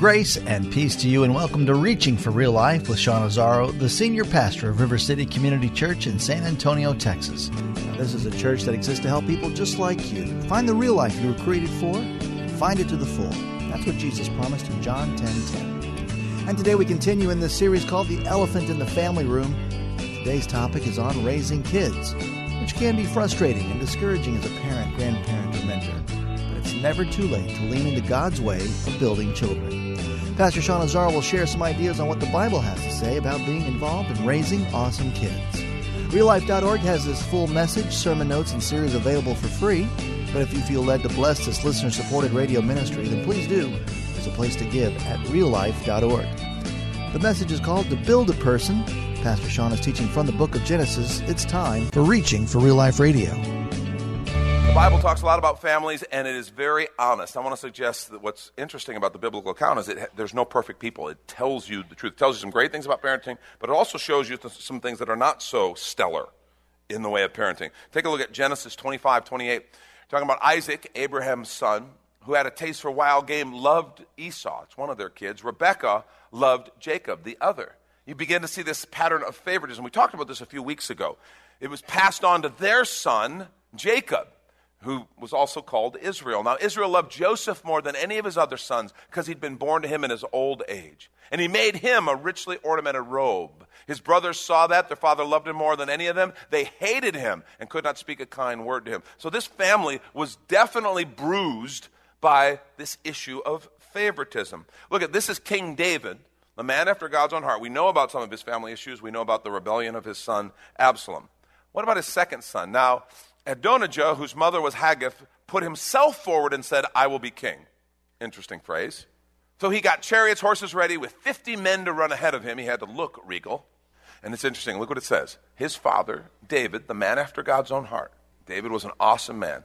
Grace and peace to you, and welcome to Reaching for Real Life with Sean Azzaro, the senior pastor of River City Community Church in San Antonio, Texas. This is a church that exists to help people just like you find the real life you were created for find it to the full. That's what Jesus promised in John 10 10. And today we continue in this series called The Elephant in the Family Room. Today's topic is on raising kids, which can be frustrating and discouraging as a parent, grandparent, or mentor. But it's never too late to lean into God's way of building children. Pastor Sean Azzaro will share some ideas on what the Bible has to say about being involved in raising awesome kids. RealLife.org has this full message, sermon notes, and series available for free. But if you feel led to bless this listener supported radio ministry, then please do. There's a place to give at reallife.org. The message is called To Build a Person. Pastor Sean is teaching from the book of Genesis. It's time for Reaching for Real Life Radio. The Bible talks a lot about families, and it is very honest. I want to suggest that what's interesting about the biblical account is that there's no perfect people. It tells you the truth. It tells you some great things about parenting, but it also shows you some things that are not so stellar in the way of parenting. Take a look at Genesis 25, 28. Talking about Isaac, Abraham's son, who had a taste for wild game, loved Esau. It's one of their kids. Rebekah loved Jacob, the other. You begin to see this pattern of favoritism. We talked about this a few weeks ago. It was passed on to their son, Jacob who was also called Israel. Now, Israel loved Joseph more than any of his other sons because he'd been born to him in his old age. And he made him a richly ornamented robe. His brothers saw that. Their father loved him more than any of them. They hated him and could not speak a kind word to him. So, this family was definitely bruised by this issue of favoritism. Look at this is King David, the man after God's own heart. We know about some of his family issues. We know about the rebellion of his son Absalom. What about his second son? Now, Adonijah, whose mother was Haggith, put himself forward and said, I will be king. Interesting phrase. So he got chariots, horses ready with 50 men to run ahead of him. He had to look regal. And it's interesting. Look what it says. His father, David, the man after God's own heart, David was an awesome man,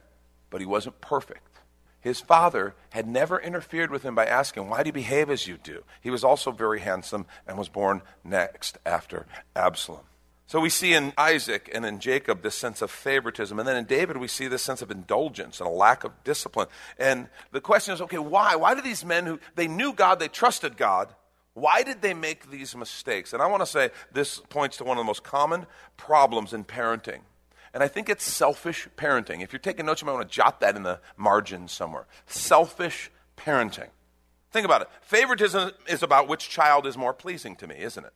but he wasn't perfect. His father had never interfered with him by asking, Why do you behave as you do? He was also very handsome and was born next after Absalom. So we see in Isaac and in Jacob this sense of favoritism. And then in David, we see this sense of indulgence and a lack of discipline. And the question is okay, why? Why do these men who they knew God, they trusted God, why did they make these mistakes? And I want to say this points to one of the most common problems in parenting. And I think it's selfish parenting. If you're taking notes, you might want to jot that in the margin somewhere. Selfish parenting. Think about it. Favoritism is about which child is more pleasing to me, isn't it?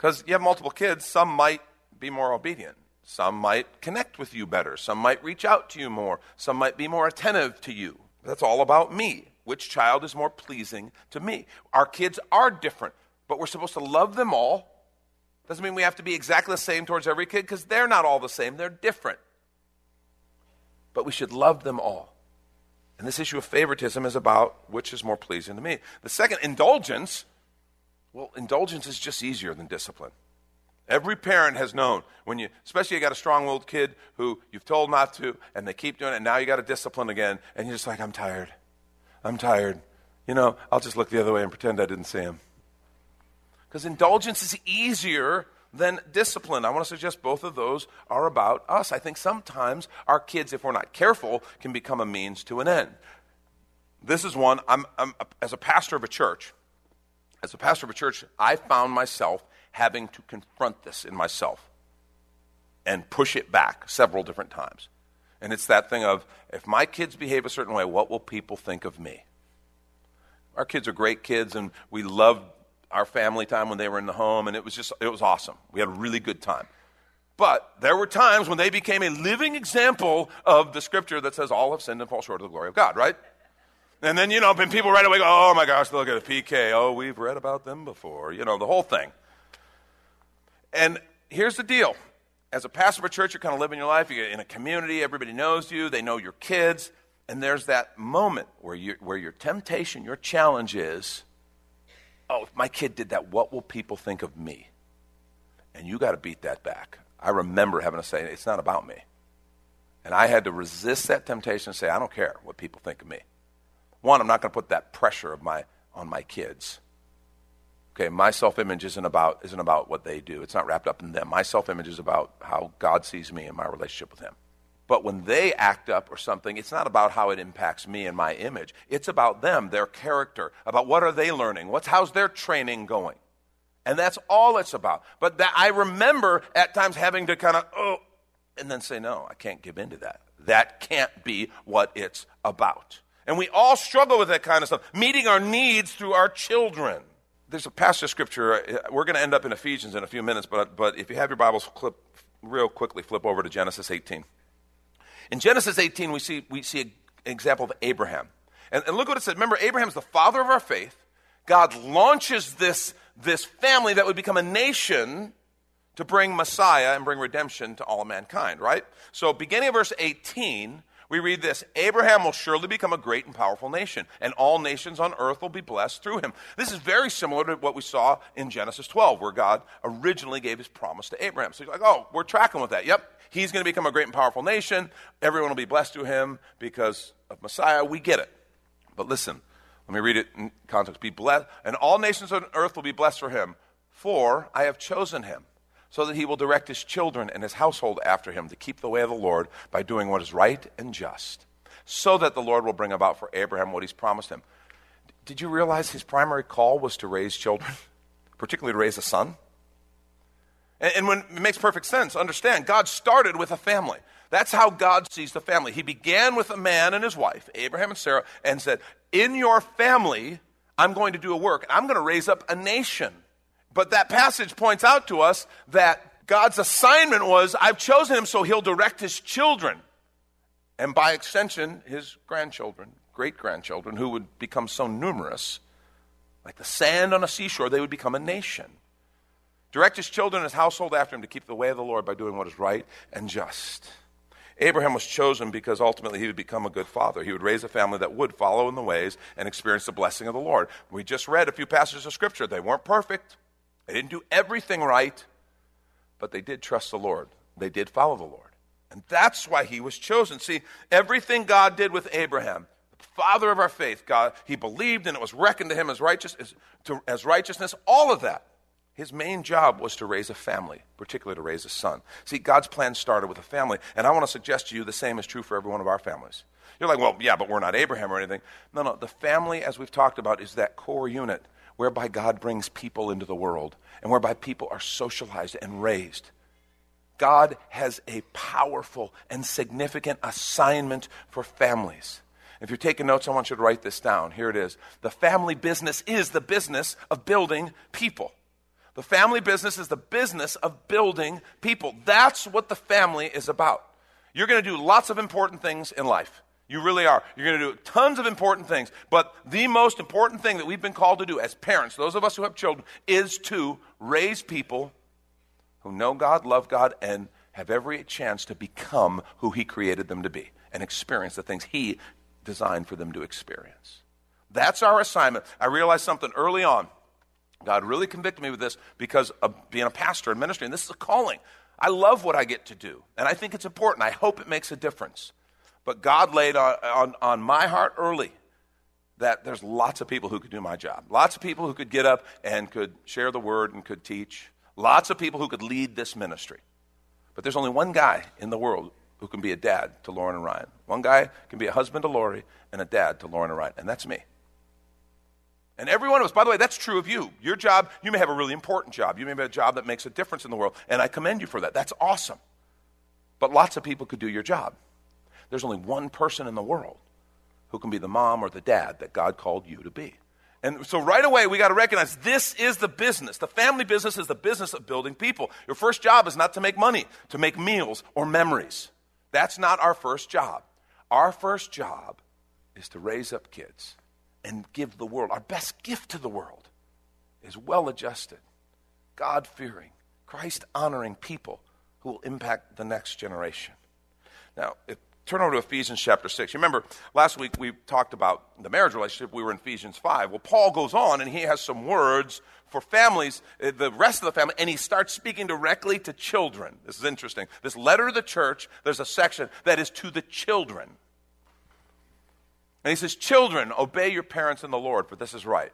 Because you have multiple kids, some might be more obedient. Some might connect with you better. Some might reach out to you more. Some might be more attentive to you. That's all about me. Which child is more pleasing to me? Our kids are different, but we're supposed to love them all. Doesn't mean we have to be exactly the same towards every kid because they're not all the same, they're different. But we should love them all. And this issue of favoritism is about which is more pleasing to me. The second, indulgence, well, indulgence is just easier than discipline. Every parent has known when you, especially you got a strong willed kid who you've told not to, and they keep doing it, and now you got to discipline again, and you're just like, I'm tired. I'm tired. You know, I'll just look the other way and pretend I didn't see him. Because indulgence is easier than discipline. I want to suggest both of those are about us. I think sometimes our kids, if we're not careful, can become a means to an end. This is one, I'm, I'm as a pastor of a church, as a pastor of a church, I found myself having to confront this in myself and push it back several different times. And it's that thing of if my kids behave a certain way, what will people think of me? Our kids are great kids, and we loved our family time when they were in the home, and it was just, it was awesome. We had a really good time. But there were times when they became a living example of the scripture that says all have sinned and fall short of the glory of God, right? And then, you know, and people right away go, oh my gosh, look at a PK. Oh, we've read about them before. You know, the whole thing. And here's the deal. As a pastor of a church, you're kind of living your life. You're in a community. Everybody knows you. They know your kids. And there's that moment where, you, where your temptation, your challenge is, oh, if my kid did that, what will people think of me? And you got to beat that back. I remember having to say, it's not about me. And I had to resist that temptation and say, I don't care what people think of me. One, I'm not going to put that pressure of my, on my kids. Okay, my self image isn't about, isn't about what they do, it's not wrapped up in them. My self image is about how God sees me and my relationship with Him. But when they act up or something, it's not about how it impacts me and my image. It's about them, their character, about what are they learning, what's how's their training going. And that's all it's about. But that I remember at times having to kind of oh and then say no, I can't give in to that. That can't be what it's about. And we all struggle with that kind of stuff, meeting our needs through our children. There's a passage of scripture. Uh, we're going to end up in Ephesians in a few minutes, but, but if you have your Bibles, clip, real quickly flip over to Genesis 18. In Genesis 18, we see, we see an example of Abraham. And, and look what it said. Remember, Abraham's the father of our faith. God launches this, this family that would become a nation to bring Messiah and bring redemption to all mankind, right? So, beginning of verse 18, we read this Abraham will surely become a great and powerful nation, and all nations on earth will be blessed through him. This is very similar to what we saw in Genesis 12, where God originally gave his promise to Abraham. So you're like, oh, we're tracking with that. Yep, He's going to become a great and powerful nation. Everyone will be blessed through him because of Messiah. We get it. But listen, let me read it in context. Be blessed, and all nations on earth will be blessed for him. For I have chosen him, so that he will direct his children and his household after him to keep the way of the Lord by doing what is right and just, so that the Lord will bring about for Abraham what he's promised him. Did you realize his primary call was to raise children, particularly to raise a son? And, and when it makes perfect sense, understand, God started with a family. That's how God sees the family. He began with a man and his wife, Abraham and Sarah, and said, In your family, I'm going to do a work. I'm going to raise up a nation. But that passage points out to us that God's assignment was, I've chosen him so he'll direct his children. And by extension, his grandchildren, great grandchildren, who would become so numerous, like the sand on a seashore, they would become a nation. Direct his children his household after him to keep the way of the Lord by doing what is right and just. Abraham was chosen because ultimately he would become a good father. He would raise a family that would follow in the ways and experience the blessing of the Lord. We just read a few passages of Scripture. They weren't perfect, they didn't do everything right, but they did trust the Lord. They did follow the Lord. And that's why he was chosen. See, everything God did with Abraham, the father of our faith, God, he believed and it was reckoned to him as, righteous, as, to, as righteousness, all of that his main job was to raise a family, particularly to raise a son. See, God's plan started with a family, and I want to suggest to you the same is true for every one of our families. You're like, well, yeah, but we're not Abraham or anything. No, no, the family, as we've talked about, is that core unit whereby God brings people into the world and whereby people are socialized and raised. God has a powerful and significant assignment for families. If you're taking notes, I want you to write this down. Here it is. The family business is the business of building people. The family business is the business of building people. That's what the family is about. You're going to do lots of important things in life. You really are. You're going to do tons of important things. But the most important thing that we've been called to do as parents, those of us who have children, is to raise people who know God, love God, and have every chance to become who He created them to be and experience the things He designed for them to experience. That's our assignment. I realized something early on. God really convicted me with this because of being a pastor and ministry, and this is a calling. I love what I get to do, and I think it's important. I hope it makes a difference. But God laid on, on, on my heart early that there's lots of people who could do my job. Lots of people who could get up and could share the word and could teach. Lots of people who could lead this ministry. But there's only one guy in the world who can be a dad to Lauren and Ryan. One guy can be a husband to Lori and a dad to Lauren and Ryan, and that's me. And every one of us, by the way, that's true of you. Your job, you may have a really important job. You may have a job that makes a difference in the world. And I commend you for that. That's awesome. But lots of people could do your job. There's only one person in the world who can be the mom or the dad that God called you to be. And so right away, we got to recognize this is the business. The family business is the business of building people. Your first job is not to make money, to make meals or memories. That's not our first job. Our first job is to raise up kids and give the world. Our best gift to the world is well adjusted, God fearing, Christ honoring people who will impact the next generation. Now, it turn over to Ephesians chapter 6. You remember last week we talked about the marriage relationship. We were in Ephesians 5. Well, Paul goes on and he has some words for families, uh, the rest of the family, and he starts speaking directly to children. This is interesting. This letter to the church, there's a section that is to the children. And he says, Children, obey your parents in the Lord, for this is right.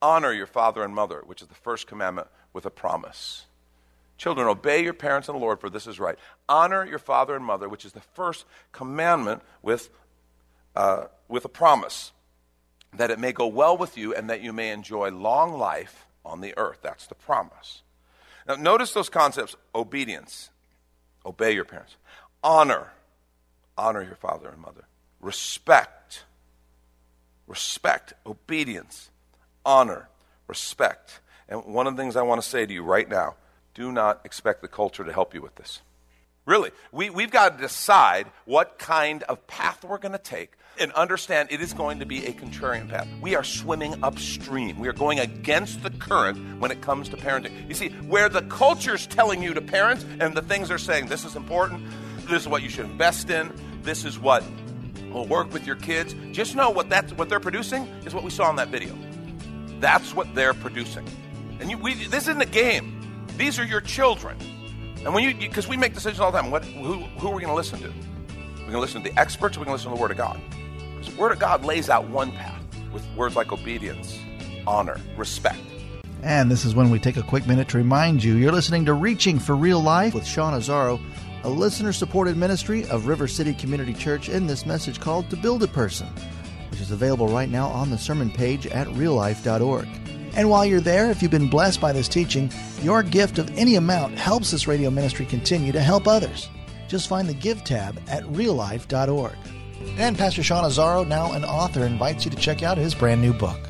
Honor your father and mother, which is the first commandment with a promise. Children, obey your parents in the Lord, for this is right. Honor your father and mother, which is the first commandment with, uh, with a promise, that it may go well with you and that you may enjoy long life on the earth. That's the promise. Now, notice those concepts obedience, obey your parents, honor, honor your father and mother, respect, respect, obedience, honor, respect. And one of the things I want to say to you right now do not expect the culture to help you with this. Really, we, we've got to decide what kind of path we're going to take and understand it is going to be a contrarian path. We are swimming upstream. We are going against the current when it comes to parenting. You see, where the culture's telling you to parent and the things they're saying this is important, this is what you should invest in, this is what will work with your kids, just know what that's what they're producing is what we saw in that video. That's what they're producing. And you, we, this isn't a game. These are your children. And when you, because we make decisions all the time, what, who, who are we going to listen to? We're going to listen to the experts, we're going to listen to the Word of God. Because the Word of God lays out one path with words like obedience, honor, respect. And this is when we take a quick minute to remind you you're listening to Reaching for Real Life with Sean Azzaro, a listener supported ministry of River City Community Church, in this message called To Build a Person, which is available right now on the sermon page at reallife.org. And while you're there, if you've been blessed by this teaching, your gift of any amount helps this radio ministry continue to help others. Just find the Give tab at reallife.org. And Pastor Sean Azzaro, now an author, invites you to check out his brand new book.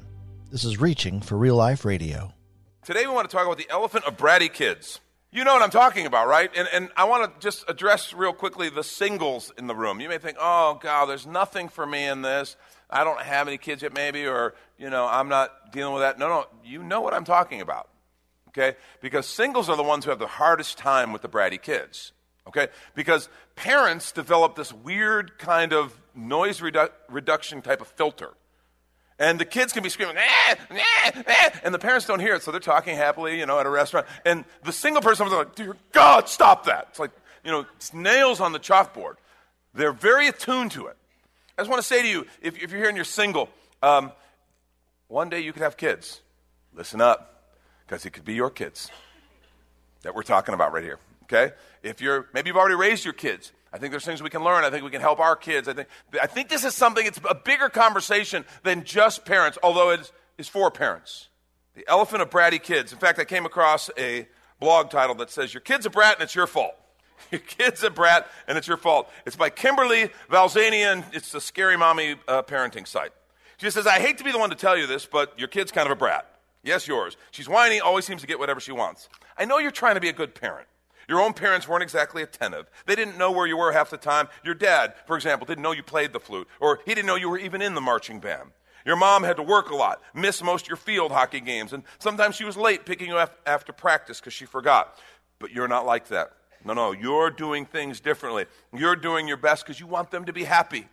This is Reaching for Real Life Radio. Today we want to talk about the elephant of bratty kids. You know what I'm talking about, right? And, and I want to just address real quickly the singles in the room. You may think, oh, God, there's nothing for me in this. I don't have any kids yet, maybe, or, you know, I'm not dealing with that. No, no, you know what I'm talking about, okay? Because singles are the ones who have the hardest time with the bratty kids, okay? Because parents develop this weird kind of noise redu- reduction type of filter and the kids can be screaming, ah, ah, ah, and the parents don't hear it, so they're talking happily, you know, at a restaurant. And the single person is like, dear God, stop that. It's like, you know, nails on the chalkboard. They're very attuned to it. I just want to say to you, if, if you're here and you're single, um, one day you could have kids. Listen up, because it could be your kids that we're talking about right here, okay? If you're, maybe you've already raised your kids. I think there's things we can learn. I think we can help our kids. I think, I think this is something, it's a bigger conversation than just parents, although it is for parents. The elephant of bratty kids. In fact, I came across a blog title that says, Your kid's a brat and it's your fault. Your kid's a brat and it's your fault. It's by Kimberly Valzanian. It's the Scary Mommy uh, parenting site. She says, I hate to be the one to tell you this, but your kid's kind of a brat. Yes, yours. She's whiny, always seems to get whatever she wants. I know you're trying to be a good parent. Your own parents weren't exactly attentive. They didn't know where you were half the time. Your dad, for example, didn't know you played the flute, or he didn't know you were even in the marching band. Your mom had to work a lot, miss most of your field hockey games, and sometimes she was late picking you up after practice because she forgot. But you're not like that. No, no, you're doing things differently. You're doing your best because you want them to be happy.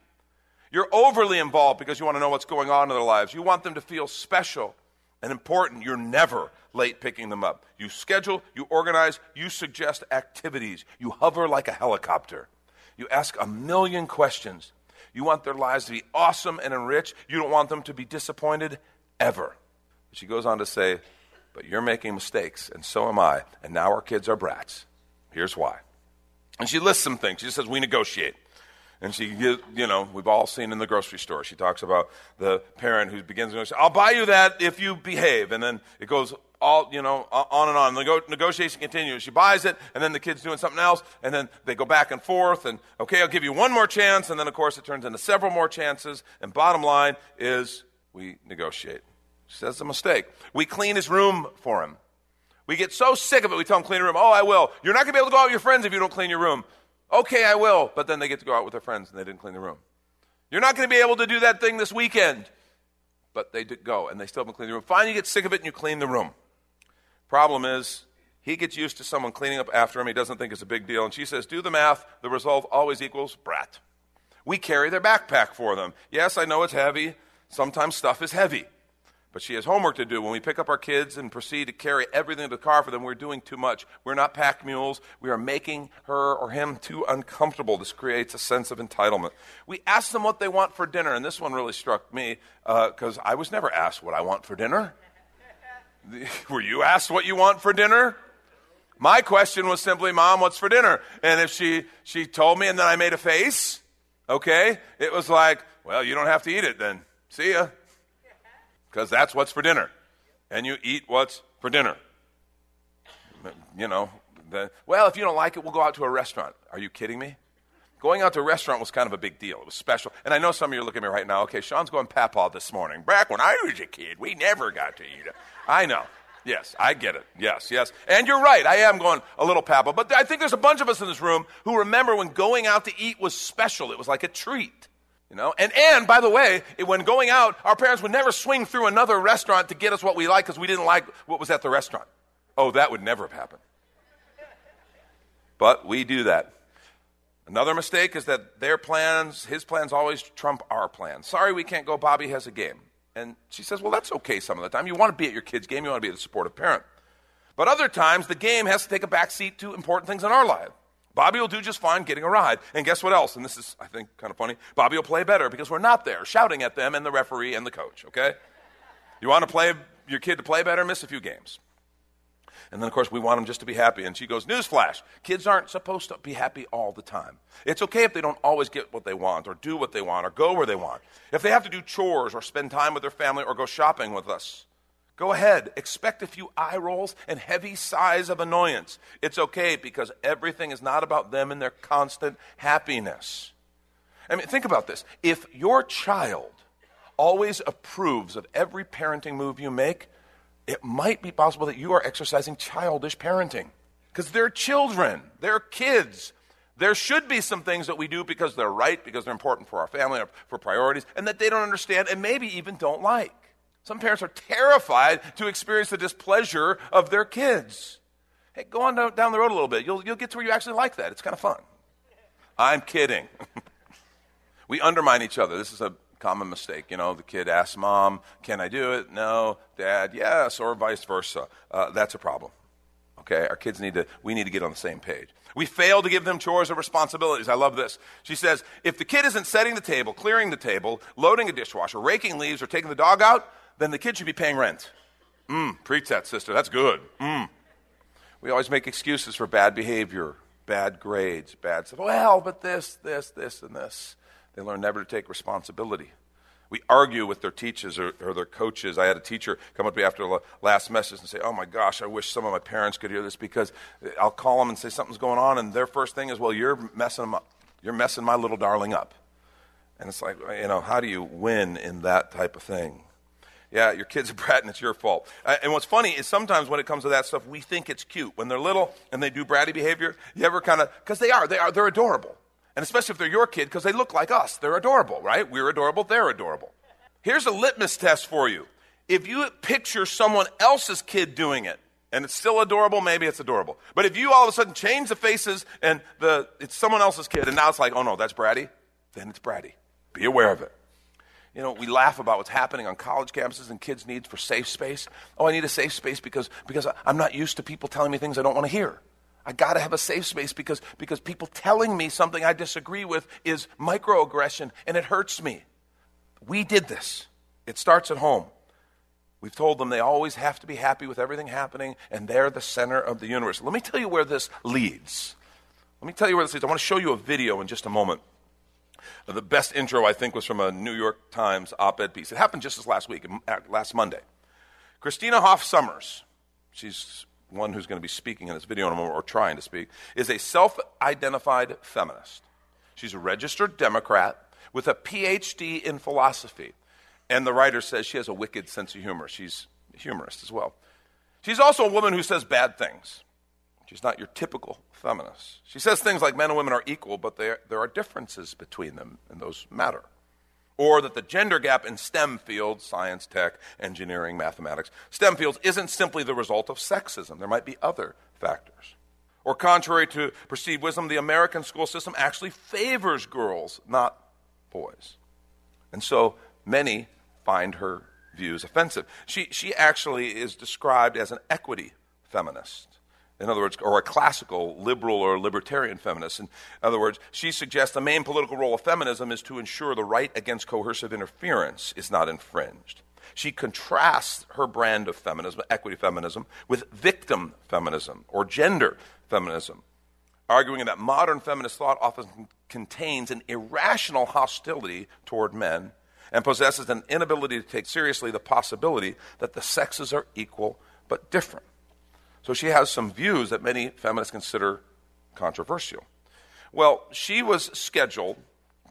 You're overly involved because you want to know what's going on in their lives. You want them to feel special and important. You're never late picking them up. You schedule, you organize, you suggest activities. You hover like a helicopter. You ask a million questions. You want their lives to be awesome and enriched. You don't want them to be disappointed ever. She goes on to say, But you're making mistakes, and so am I, and now our kids are brats. Here's why. And she lists some things. She says, We negotiate. And she, you know, we've all seen in the grocery store. She talks about the parent who begins to say, I'll buy you that if you behave. And then it goes all, you know, on and on. The negotiation continues. She buys it, and then the kid's doing something else, and then they go back and forth, and okay, I'll give you one more chance, and then, of course, it turns into several more chances. And bottom line is we negotiate. She says it's a mistake. We clean his room for him. We get so sick of it, we tell him, clean your room. Oh, I will. You're not going to be able to go out with your friends if you don't clean your room. Okay, I will. But then they get to go out with their friends and they didn't clean the room. You're not going to be able to do that thing this weekend. But they did go and they still haven't cleaned the room. Finally, you get sick of it and you clean the room. Problem is, he gets used to someone cleaning up after him. He doesn't think it's a big deal. And she says, Do the math. The result always equals brat. We carry their backpack for them. Yes, I know it's heavy. Sometimes stuff is heavy. But she has homework to do. When we pick up our kids and proceed to carry everything to the car for them, we're doing too much. We're not pack mules. We are making her or him too uncomfortable. This creates a sense of entitlement. We ask them what they want for dinner, and this one really struck me because uh, I was never asked what I want for dinner. Were you asked what you want for dinner? My question was simply, Mom, what's for dinner? And if she, she told me and then I made a face, okay, it was like, well, you don't have to eat it then. See ya because that's what's for dinner. And you eat what's for dinner. You know, the, well, if you don't like it, we'll go out to a restaurant. Are you kidding me? Going out to a restaurant was kind of a big deal. It was special. And I know some of you are looking at me right now. Okay, Sean's going papaw this morning. Back when I was a kid, we never got to eat it. I know. Yes, I get it. Yes, yes. And you're right. I am going a little papaw. But I think there's a bunch of us in this room who remember when going out to eat was special. It was like a treat. You know, and, and by the way, when going out, our parents would never swing through another restaurant to get us what we like because we didn't like what was at the restaurant. Oh, that would never have happened. But we do that. Another mistake is that their plans, his plans always trump our plans. Sorry, we can't go. Bobby has a game. And she says, Well, that's okay some of the time. You want to be at your kid's game, you want to be the supportive parent. But other times, the game has to take a backseat to important things in our life. Bobby will do just fine getting a ride. And guess what else? And this is, I think, kind of funny. Bobby will play better because we're not there shouting at them and the referee and the coach, okay? You want to play your kid to play better, miss a few games. And then, of course, we want them just to be happy. And she goes, Newsflash kids aren't supposed to be happy all the time. It's okay if they don't always get what they want, or do what they want, or go where they want. If they have to do chores, or spend time with their family, or go shopping with us. Go ahead, expect a few eye rolls and heavy sighs of annoyance. It's okay because everything is not about them and their constant happiness. I mean, think about this. If your child always approves of every parenting move you make, it might be possible that you are exercising childish parenting. Because they're children, they're kids. There should be some things that we do because they're right, because they're important for our family, for priorities, and that they don't understand and maybe even don't like. Some parents are terrified to experience the displeasure of their kids. Hey, go on down the road a little bit. You'll, you'll get to where you actually like that. It's kind of fun. I'm kidding. we undermine each other. This is a common mistake. You know, the kid asks mom, Can I do it? No. Dad, yes, or vice versa. Uh, that's a problem. Okay, our kids need to, we need to get on the same page. We fail to give them chores or responsibilities. I love this. She says, if the kid isn't setting the table, clearing the table, loading a dishwasher, raking leaves, or taking the dog out, then the kid should be paying rent. Mmm, preach that, sister. That's good. Mmm. We always make excuses for bad behavior, bad grades, bad stuff. Well, but this, this, this, and this. They learn never to take responsibility. We argue with their teachers or, or, their coaches. I had a teacher come up to me after the last message and say, Oh my gosh, I wish some of my parents could hear this because I'll call them and say something's going on, and their first thing is, Well, you're messing, them up. You're messing my little darling up. And it's like, you know, how do you win in that type of thing? Yeah, your kid's a brat and it's your fault. Uh, and what's funny is sometimes when it comes to that stuff, we think it's cute. When they're little and they do bratty behavior, you ever kind of, because they are, they are, they're adorable. And especially if they're your kid, because they look like us. They're adorable, right? We're adorable, they're adorable. Here's a litmus test for you. If you picture someone else's kid doing it, and it's still adorable, maybe it's adorable. But if you all of a sudden change the faces and the, it's someone else's kid, and now it's like, oh no, that's bratty, then it's bratty. Be aware of it. You know, we laugh about what's happening on college campuses and kids' needs for safe space. Oh, I need a safe space because, because I'm not used to people telling me things I don't want to hear. I got to have a safe space because, because people telling me something I disagree with is microaggression and it hurts me. We did this. It starts at home. We've told them they always have to be happy with everything happening and they're the center of the universe. Let me tell you where this leads. Let me tell you where this leads. I want to show you a video in just a moment. The best intro, I think, was from a New York Times op ed piece. It happened just this last week, uh, last Monday. Christina Hoff Sommers, she's one who's going to be speaking in this video in a moment, or trying to speak, is a self identified feminist. She's a registered Democrat with a PhD in philosophy. And the writer says she has a wicked sense of humor. She's a humorist as well. She's also a woman who says bad things. She's not your typical feminist. She says things like men and women are equal, but there, there are differences between them, and those matter or that the gender gap in STEM fields, science, tech, engineering, mathematics, STEM fields, isn't simply the result of sexism. There might be other factors. Or, contrary to perceived wisdom, the American school system actually favors girls, not boys. And so many find her views offensive. She, she actually is described as an equity feminist in other words, or a classical liberal or libertarian feminist. In other words, she suggests the main political role of feminism is to ensure the right against coercive interference is not infringed. She contrasts her brand of feminism, equity feminism, with victim feminism or gender feminism, arguing that modern feminist thought often contains an irrational hostility toward men and possesses an inability to take seriously the possibility that the sexes are equal but different. So she has some views that many feminists consider controversial. Well, she was scheduled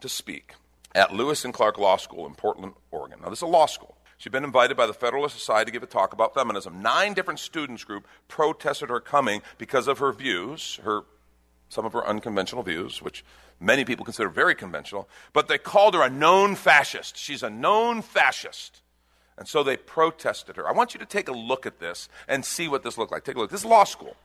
to speak at Lewis and Clark Law School in Portland, Oregon. Now, this is a law school. She'd been invited by the Federalist Society to give a talk about feminism. Nine different students group protested her coming because of her views, her some of her unconventional views, which many people consider very conventional, but they called her a known fascist. She's a known fascist. And so they protested her. I want you to take a look at this and see what this looked like. Take a look. This is law school.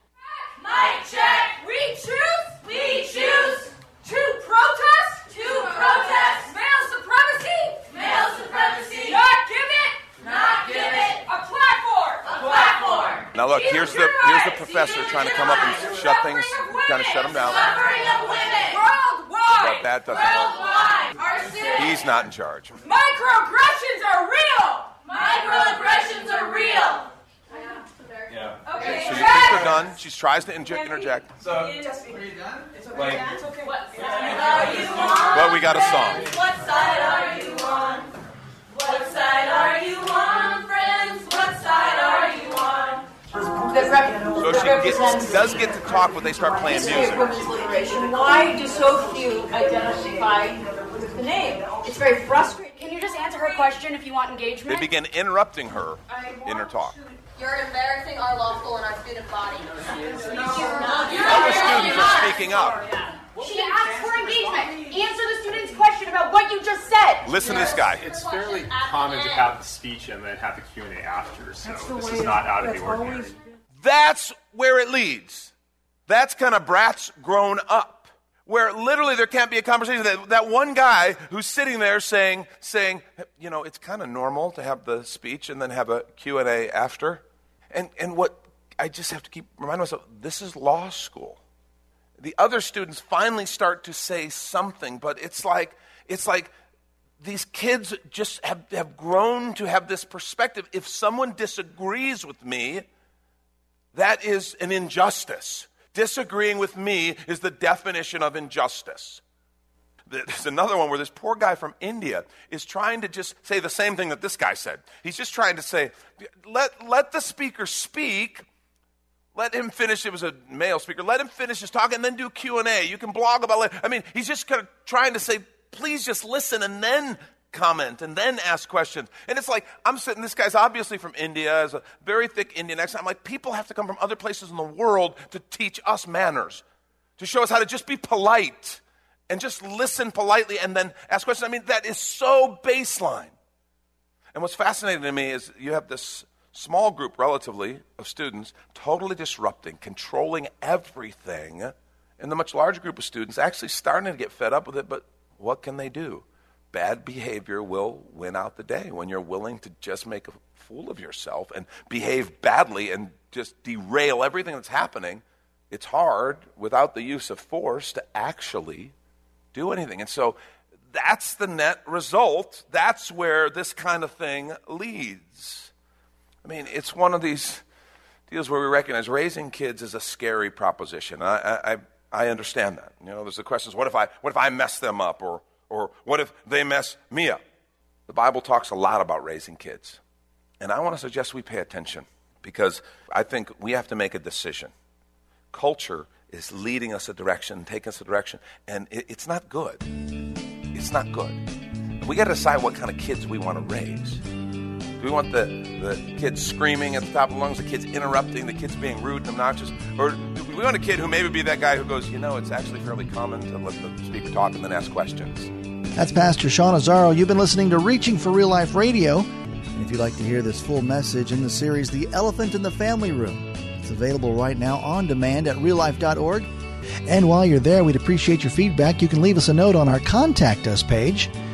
My check. We choose. We choose. To protest. To protest. Male supremacy. Male supremacy. Not give it. Not give it. A platform. A platform. Now look, here's the here's the professor trying to come up and shut things, kind of shut them down. Suffering of women. Worldwide. But that doesn't Worldwide. He's not in charge. Microaggressions are real. Microaggressions are real. Yeah. Okay. So you think they're done. She tries to inject, interject. So, are you done? It's okay. Like, it's okay. What side are you on? Well, we got a song. What side are you on? What side are you on, friends? What side are you on? So she gets, does get to talk when they start playing music. Why do so few identify with the name? It's very frustrating. Can you just answer her question if you want engagement? They begin interrupting her in her talk. You're embarrassing our law school and our student body. Other students are speaking up. She asked for engagement. Answer the student's question about what you just said. Listen to this guy. It's fairly common to have the speech and then have the Q&A after, so this is not out of the ordinary. That's where it leads. That's kind of brats grown up where literally there can't be a conversation. That, that one guy who's sitting there saying, saying, you know, it's kind of normal to have the speech and then have a Q&A after. And, and what I just have to keep reminding myself, this is law school. The other students finally start to say something, but it's like, it's like these kids just have, have grown to have this perspective. If someone disagrees with me, that is an injustice. Disagreeing with me is the definition of injustice. There's another one where this poor guy from India is trying to just say the same thing that this guy said. He's just trying to say, let, let the speaker speak. Let him finish. It was a male speaker. Let him finish his talk and then do Q and A. You can blog about it. I mean, he's just kind of trying to say, please just listen and then comment and then ask questions. And it's like, I'm sitting, this guy's obviously from India, has a very thick Indian accent. I'm like, people have to come from other places in the world to teach us manners, to show us how to just be polite and just listen politely and then ask questions. I mean, that is so baseline. And what's fascinating to me is you have this small group, relatively, of students totally disrupting, controlling everything, and the much larger group of students actually starting to get fed up with it, but what can they do? Bad behavior will win out the day when you're willing to just make a fool of yourself and behave badly and just derail everything that's happening. it's hard without the use of force to actually do anything. And so that's the net result. That's where this kind of thing leads. I mean, it's one of these deals where we recognize raising kids is a scary proposition. I, I, I understand that. You know, there's the questions: what if I, what if I mess them up, or, or what if they mess me up? The Bible talks a lot about raising kids, and I want to suggest we pay attention because I think we have to make a decision. Culture is leading us a direction, taking us a direction, and it, it's not good. It's not good. We got to decide what kind of kids we want to raise. Do we want the, the kids screaming at the top of the lungs, the kids interrupting, the kids being rude and obnoxious? Or do we want a kid who maybe be that guy who goes, you know, it's actually fairly common to let the speaker talk and then ask questions? That's Pastor Sean Azzaro. You've been listening to Reaching for Real Life Radio. And if you'd like to hear this full message in the series, The Elephant in the Family Room, it's available right now on demand at reallife.org. And while you're there, we'd appreciate your feedback. You can leave us a note on our Contact Us page,